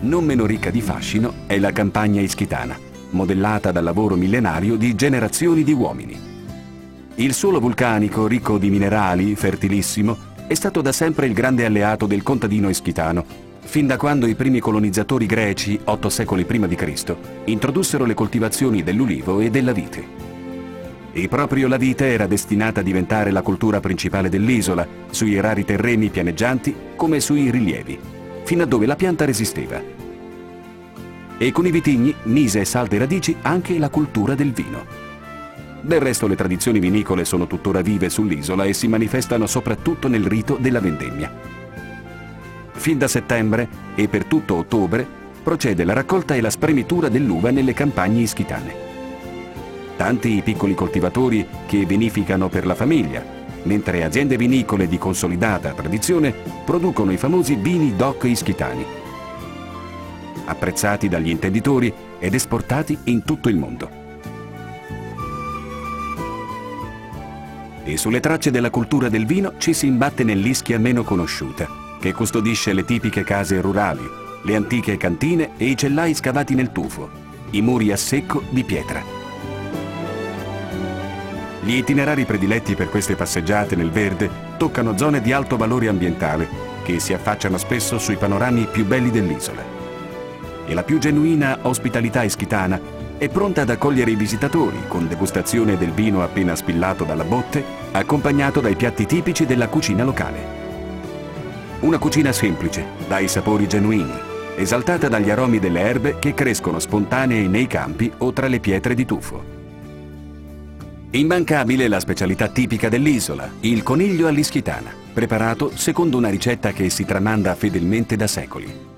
non meno ricca di fascino è la campagna ischitana, modellata dal lavoro millenario di generazioni di uomini. Il suolo vulcanico, ricco di minerali, fertilissimo, è stato da sempre il grande alleato del contadino ischitano, fin da quando i primi colonizzatori greci, otto secoli prima di Cristo, introdussero le coltivazioni dell'ulivo e della vite. E proprio la vite era destinata a diventare la cultura principale dell'isola, sui rari terreni pianeggianti come sui rilievi, fino a dove la pianta resisteva. E con i vitigni mise salde radici anche la cultura del vino. Del resto le tradizioni vinicole sono tuttora vive sull'isola e si manifestano soprattutto nel rito della vendemmia. Fin da settembre e per tutto ottobre procede la raccolta e la spremitura dell'uva nelle campagne ischitane. Tanti i piccoli coltivatori che vinificano per la famiglia, mentre aziende vinicole di consolidata tradizione producono i famosi vini DOC ischitani, apprezzati dagli intenditori ed esportati in tutto il mondo. E sulle tracce della cultura del vino ci si imbatte nell'Ischia meno conosciuta, che custodisce le tipiche case rurali, le antiche cantine e i cellai scavati nel tufo, i muri a secco di pietra. Gli itinerari prediletti per queste passeggiate nel verde toccano zone di alto valore ambientale che si affacciano spesso sui panorami più belli dell'isola. E la più genuina ospitalità ischitana è pronta ad accogliere i visitatori con degustazione del vino appena spillato dalla botte, accompagnato dai piatti tipici della cucina locale. Una cucina semplice, dai sapori genuini, esaltata dagli aromi delle erbe che crescono spontanee nei campi o tra le pietre di tufo. Immancabile la specialità tipica dell'isola, il coniglio all'ischitana, preparato secondo una ricetta che si tramanda fedelmente da secoli.